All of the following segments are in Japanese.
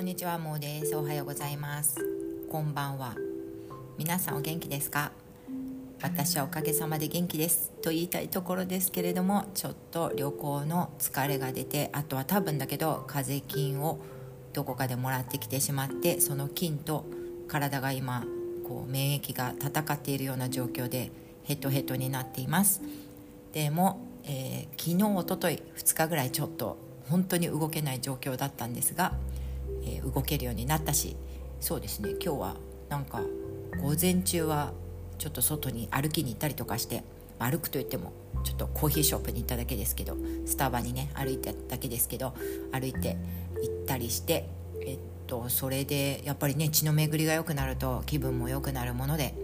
んにちはもうです。おはようございます。こんばんは。皆さんお元気ですか？私はおかげさまで元気ですと言いたいところですけれどもちょっと旅行の疲れが出てあとは多分だけど風邪菌をどこかでもらってきてしまってその菌と体が今こう免疫が戦っているような状況でヘトヘトになっています。でも、えー、昨日おととい2日ぐらいちょっと本当に動けない状況だったんですが、えー、動けるようになったしそうですね。今日はなんか午前中はちょっと外に歩きに行ったりとかして歩くといってもちょっとコーヒーショップに行っただけですけどスタバにね歩いただけですけど歩いて行ったりしてえっとそれでやっぱりね血の巡りが良くなると気分も良くなるもので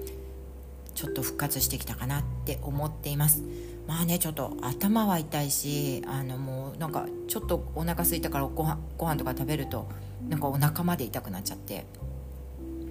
ちょっと復活してきたかなって思っています。まあねちょっと頭は痛いしあのもうなんかちょっとお腹空いたからご飯ご飯とか食べるとなんかお腹まで痛くなっちゃって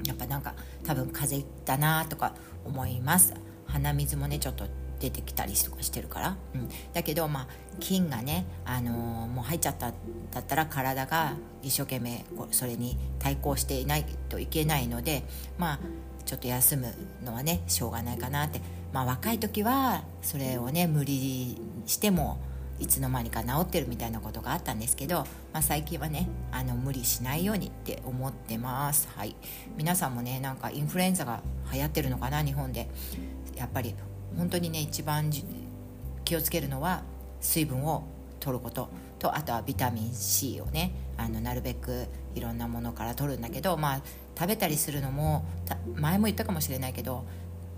やっぱなんか多分風邪だなとか思います。鼻水もねちょっと出てきたりとかしてるから、うん、だけどまあ菌がね、あのー、もう入っちゃっただったら体が一生懸命それに対抗していないといけないのでまあちょっと休むのはねしょうがないかなって。まあ若い時はそれをね無理してもいつの間にか治ってるみたいなことがあったんですけど、まあ、最近はねあの無理しないようにって思ってます。はい。皆さんもねなんかインフルエンザが流行ってるのかな日本で。やっぱり本当にね一番気をつけるのは水分を取ること。とあとはビタミン C をねあのなるべくいろんなものから取るんだけどまあ食べたりするのも前も言ったかもしれないけど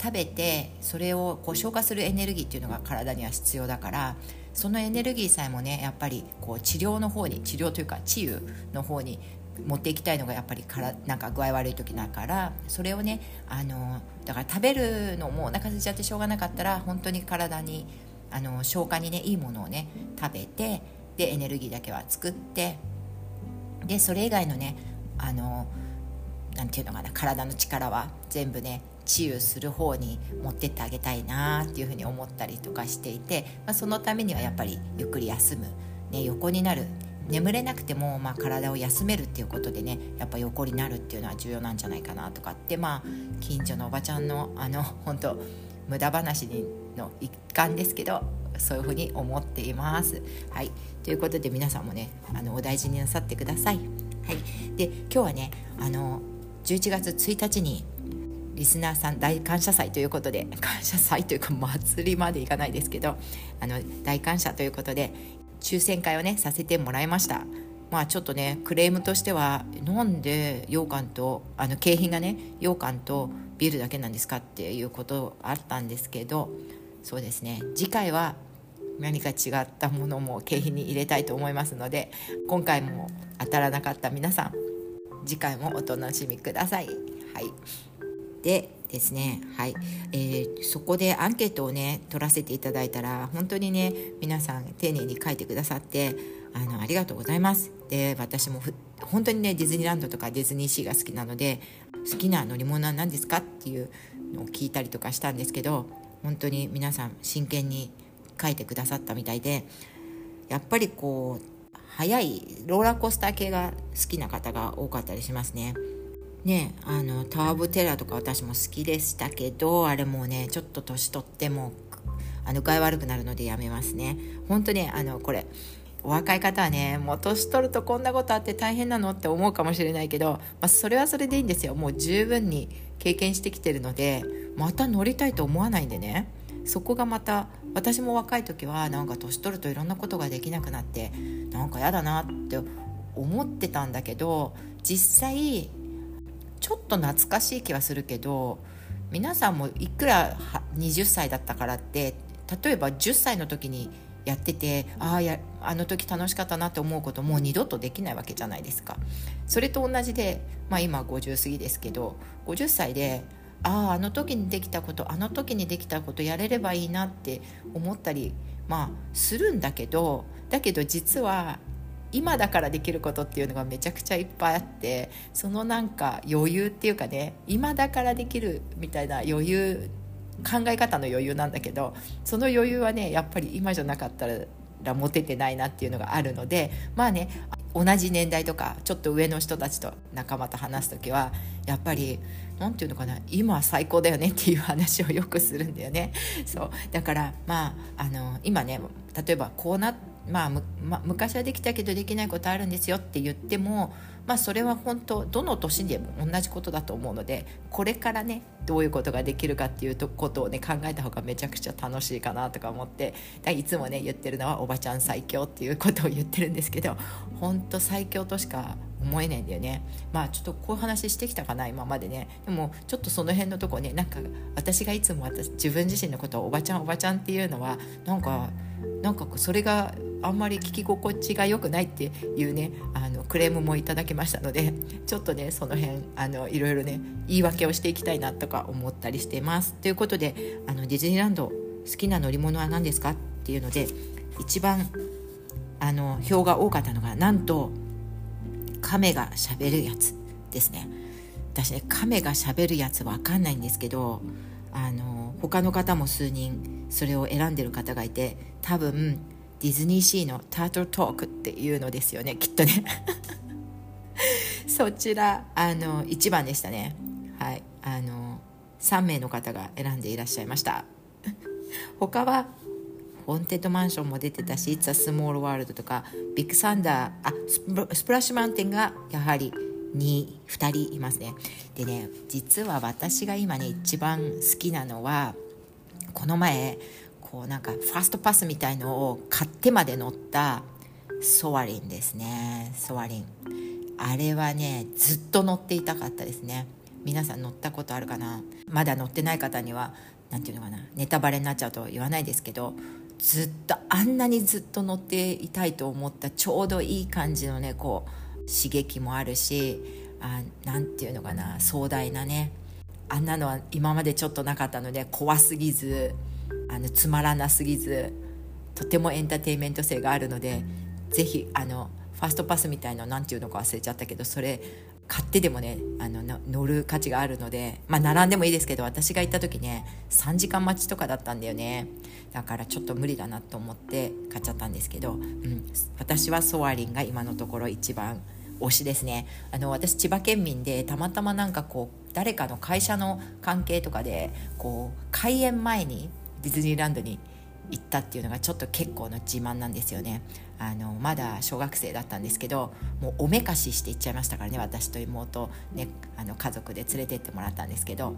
食べてそれをこう消化するエネルギーっていうのが体には必要だからそのエネルギーさえもねやっぱりこう治療の方に治療というか治癒の方に持っていきたいのがやっぱりからなんか具合悪い時だからそれをねあのだから食べるのもお腹空いちゃってしょうがなかったら本当に体にあの消化にねいいものをね食べてでエネルギーだけは作ってでそれ以外のねあのなていうのかな体の力は全部ね治癒する方に持ってってあげたいなっていうふうに思ったりとかしていて、まあ、そのためにはやっぱりゆっくり休む、ね、横になる眠れなくても、まあ、体を休めるっていうことでねやっぱ横になるっていうのは重要なんじゃないかなとかってまあ近所のおばちゃんのあの本当無駄話の一環ですけどそういうふうに思っています。はい、ということで皆さんもねあのお大事になさってください。はい、で今日はねあの11月1日にリスナーさん大感謝祭ということで 感謝祭というか祭りまでいかないですけどあの大感謝ということで抽選会をねさせてもらいました。まあちょっとねクレームとしてはなんで羊羹とあの景品がね羊羹とビールだけなんですかっていうことあったんですけどそうですね。次回は何か違ったものも景品に入れたいと思いますので今回も当たらなかった皆さん次回もお楽しみください。はい。でですねはい、えー、そこでアンケートをね取らせていただいたら本当にね皆さん丁寧に書いてくださってあのありがとうございますで私も本当にねディズニーランドとかディズニーシーが好きなので好きな乗り物は何ですかっていうのを聞いたりとかしたんですけど本当に皆さん真剣に書いてくださったみたいでやっぱりこう速いローラーコースター系が好きな方が多かったりしますね。ねあのタワー・オブ・テラーとか私も好きでしたけどあれもうねちょっと年取ってもあの具合悪くなるのでやめますね。本当ねあのこれお若い方はねもう年取るとこんなことあって大変なのって思うかもしれないけど、まあ、それはそれでいいんですよ。もう十分に経験してきてるのでまた乗りたいと思わないんでね。そこがまた私も若い時はなんか年取るといろんなことができなくなってなんか嫌だなって思ってたんだけど実際ちょっと懐かしい気はするけど皆さんもいくら20歳だったからって例えば10歳の時にやっててあああの時楽しかったなって思うこともう二度とできないわけじゃないですか。それと同じで、まあ、今50過ぎですけど50歳であああの時にできたことあの時にできたことやれればいいなって思ったりまあするんだけどだけど実は今だからできることっていうのがめちゃくちゃいっぱいあってそのなんか余裕っていうかね今だからできるみたいな余裕考え方の余裕なんだけどその余裕はねやっぱり今じゃなかったら持ててないなっていうのがあるのでまあね同じ年代とかちょっと上の人たちと仲間と話す時はやっぱり何て言うのかな今は最高だよねっていう話をよくするんだよね。そう。だからまああの今ね例えばこうなまあ、ま昔はできたけどできないことあるんですよって言ってもまあ、それは本当どの年でも同じことだと思うのでこれからねどういうことができるかっていうことをね考えた方がめちゃくちゃ楽しいかなとか思っていつもね言ってるのはおばちゃん最強っていうことを言ってるんですけど本当最強としか思えないんだよね。まあちょっとこういう話してきたかな今までね。でもちょっとその辺のとこねなんか私がいつも私自分自身のことをおばちゃんおばちゃんっていうのはなんかなんかそれがあんまり聞き心地が良くないっていうねあのクレームもいただきましたので ちょっとねその辺あのいろいろね言い訳をしていきたいなとか思ったりしています。ということであのディズニーランド好きな乗り物は何ですかっていうので一番あの票が多かったのがなんと亀がしゃべるやつですね。私ね亀がしゃべるやつわかんないんですけどあの他の方も数人それを選んでる方がいて多分ディズニーシーのタートルトークっていうのですよねきっとね。そちらあの1番でしたね。はい。あの3名の方が選んでいらっしゃいました。他はホンテッドマンションも出てたし「It's a Small World」とかビッグサンダーあスプラッシュマウンテンがやはり 2, 2人いますね。でね実は私が今ね一番好きなのはこの前こうなんかファーストパスみたいのを買ってまで乗ったソアリンですね。ソアリン。あれはねずっと乗っていたかったですね。皆さん乗ったことあるかな？まだ乗ってない方には何て言うのかなネタバレになっちゃうと言わないですけどずっとあんなにずっと乗っていたいと思ったちょうどいい感じのねこう刺激もあるし何て言うのかな壮大なね。あんなのは今までちょっとなかったので怖すぎずあのつまらなすぎずとてもエンターテインメント性があるのでぜひあのファーストパスみたいの何て言うのか忘れちゃったけどそれ買ってでもねあの乗る価値があるのでまあ並んでもいいですけど私が行った時ね3時間待ちとかだったんだよね。だからちょっと無理だなと思って買っちゃったんですけど、うん、私はソアリンが今のところ一番推しですね。あの私千葉県民でたまたまなんかこう誰かの会社の関係とかでこう開園前にディズニーランドに行ったっていうのがちょっと結構の自慢なんですよね。あのまだ小学生だったんですけどもうおめかしして行っちゃいましたからね私と妹、ね、あの家族で連れてってもらったんですけど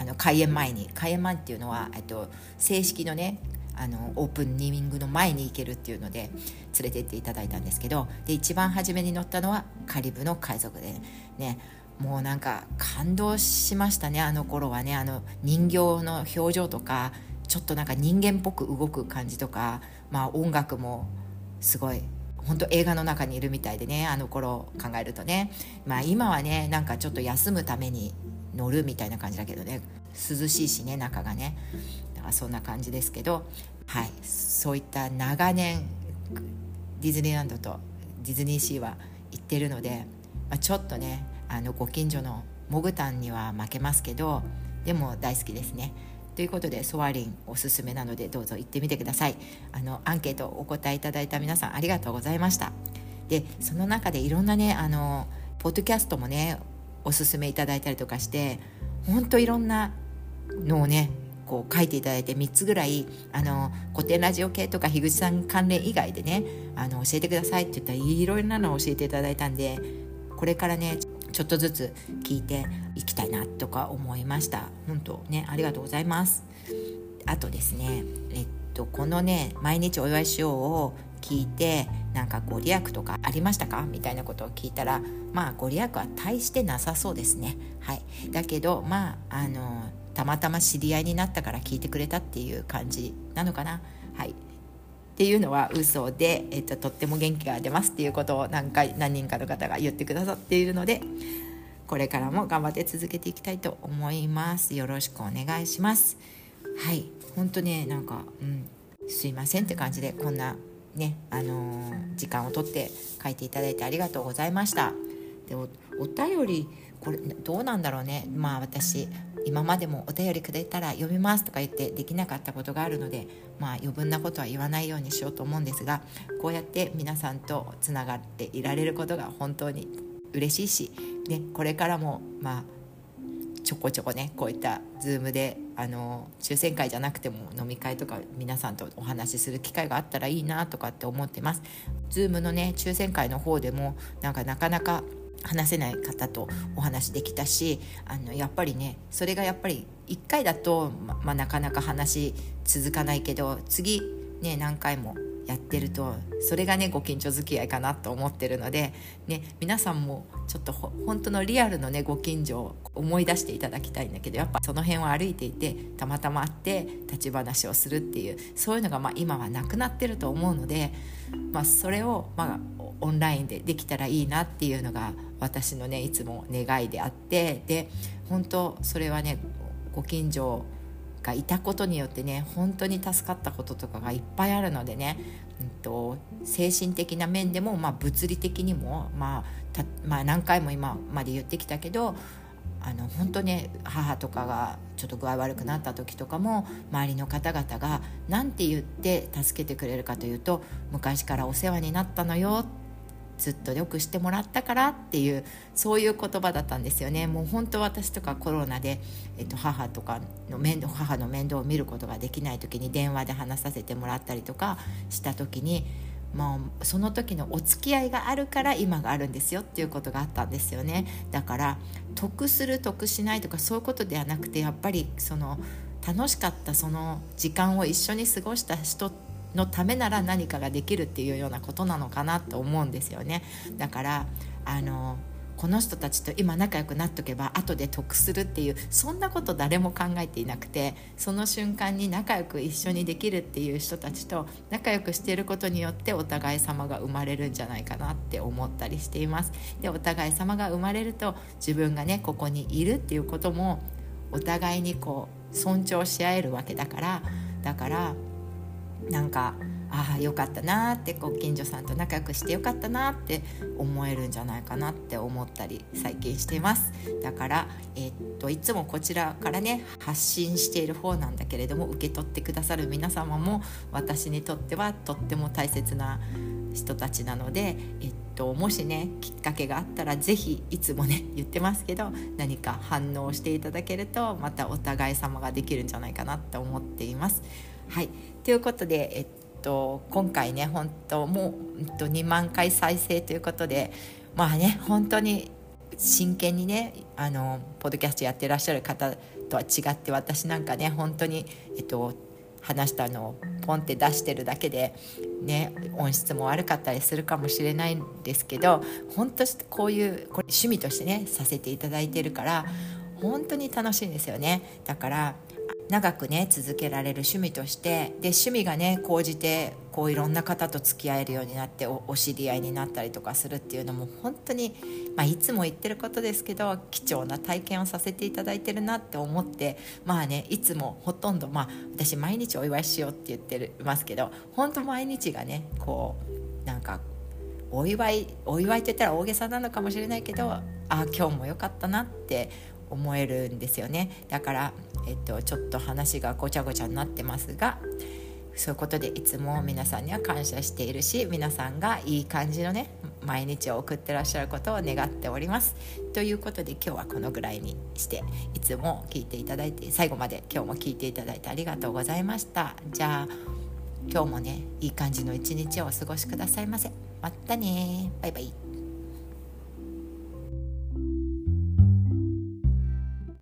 あの開園前に開園前っていうのはと正式のねあのオープンニングの前に行けるっていうので連れてっていただいたんですけどで一番初めに乗ったのはカリブの海賊でねもうなんか感動しましたねあの頃はねあの人形の表情とかちょっとなんか人間っぽく動く感じとか、まあ、音楽もすごい本当映画の中にいるみたいでねあの頃考えるとね、まあ、今はねなんかちょっと休むために乗るみたいな感じだけどね。涼しいしね中がね。だからそんな感じですけど、はい、そういった長年ディズニーランドとディズニーシーは行ってるので、まあ、ちょっとねあのご近所のモグタンには負けますけどでも大好きですね。ということでソアリンおすすめなのでどうぞ行ってみてください。あのアンケートお答えいただいた皆さんありがとうございました。でその中でいろんなねあのポッドキャストもねおすすめいただいたりとかしてほんといろんなのをねこう書いていただいて3つぐらいあの古典ラジオ系とか樋口さん関連以外でねあの教えてくださいって言ったらいろいろなのを教えていただいたんでこれからねちょっとずつ聞いていきたいなとか思いました。本当ねありがとうございます。あとですねえっとこのね毎日お祝いしようを聞いてなんかご利益とかありましたか？みたいなことを聞いたらまあご利益は大してなさそうですね。はい。だけどまああのたまたま知り合いになったから聞いてくれたっていう感じなのかな。はい。っていうのは嘘で、えっと、とっても元気が出ますっていうことを何回何人かの方が言ってくださっているのでこれからも頑張って続けていきたいと思います。よろしくお願いします。はい。本当ねなんか、うん、すいませんって感じでこんなねあのー、時間をとって書いていただいてありがとうございました。でおお便りこれどうなんだろうね。まあ私今までもお便りくれたら読みますとか言ってできなかったことがあるのでまあ余分なことは言わないようにしようと思うんですがこうやって皆さんとつながっていられることが本当に嬉しいし、ね、これからもまあちょこちょこねこういった Zoom であの抽選会じゃなくても飲み会とか皆さんとお話しする機会があったらいいなとかって思ってます。Zoom のね抽選会の方でもなんかなかなか話せない方とお話できたしあのやっぱりねそれがやっぱり1回だと、ままあ、なかなか話続かないけど次ね何回もやってるとそれがねご近所付き合いかなと思ってるので、ね、皆さんもちょっと本当のリアルのねご近所を思い出していただきたいんだけどやっぱその辺を歩いていてたまたま会って立ち話をするっていうそういうのがまあ今はなくなってると思うので、まあ、それをまあオンラインでできたらいいなっていうのが私のねいつも願いであってで本当それはねご近所がいたことによってね本当に助かったこととかがいっぱいあるのでね、うんと、精神的な面でも、まあ、物理的にも、まあまあ、何回も今まで言ってきたけどあの本当ね母とかがちょっと具合悪くなった時とかも周りの方々が何て言って助けてくれるかというと昔からお世話になったのよずっとよくしてもらったからっていうそういう言葉だったんですよね。もう本当私とかコロナで、えっと、母とかの面倒母の面倒を見ることができない時に電話で話させてもらったりとかした時にもうその時のお付き合いがあるから今があるんですよっていうことがあったんですよね。だから得する得しないとかそういうことではなくてやっぱりその楽しかったその時間を一緒に過ごした人ってのためなら何かができるっていうようなことなのかなと思うんですよね。だからあのこの人たちと今仲良くなっとけば後で得するっていうそんなこと誰も考えていなくてその瞬間に仲良く一緒にできるっていう人たちと仲良くしていることによってお互い様が生まれるんじゃないかなって思ったりしています。でお互い様が生まれると自分がねここにいるっていうこともお互いにこう尊重し合えるわけだからだからなんかああよかったなってご近所さんと仲良くしてよかったなって思えるんじゃないかなって思ったり最近していますだから、えー、っといつもこちらからね発信している方なんだけれども受け取ってくださる皆様も私にとってはとっても大切な人たちなので、えっと、もしねきっかけがあったら是非いつもね言ってますけど何か反応していただけるとまたお互い様ができるんじゃないかなって思っています。はい。ということで、えっと、今回ね本当もう、えっと、2万回再生ということでまあね本当に真剣にねあのポッドキャストやってらっしゃる方とは違って私なんかね本当に、えっと、話したのをポンって出してるだけで、ね、音質も悪かったりするかもしれないんですけど本当こういうこれ趣味としてねさせていただいてるから本当に楽しいんですよね。だから長くね続けられる趣味としてで趣味がね講じてこういろんな方と付き合えるようになってお知り合いになったりとかするっていうのも本当に、まあ、いつも言ってることですけど貴重な体験をさせていただいてるなって思ってまあねいつもほとんどまあ私毎日お祝いしようって言ってますけど本当毎日がねこうなんかお祝いお祝いって言ったら大げさなのかもしれないけどああ今日も良かったなって思えるんですよね。だから、えっと、ちょっと話がごちゃごちゃになってますがそういうことでいつも皆さんには感謝しているし皆さんがいい感じのね毎日を送ってらっしゃることを願っております。ということで今日はこのぐらいにしていつも聞いていただいて最後まで今日も聞いていただいてありがとうございました。じゃあ今日もねいい感じの一日をお過ごしくださいませ。またね。バイバイ。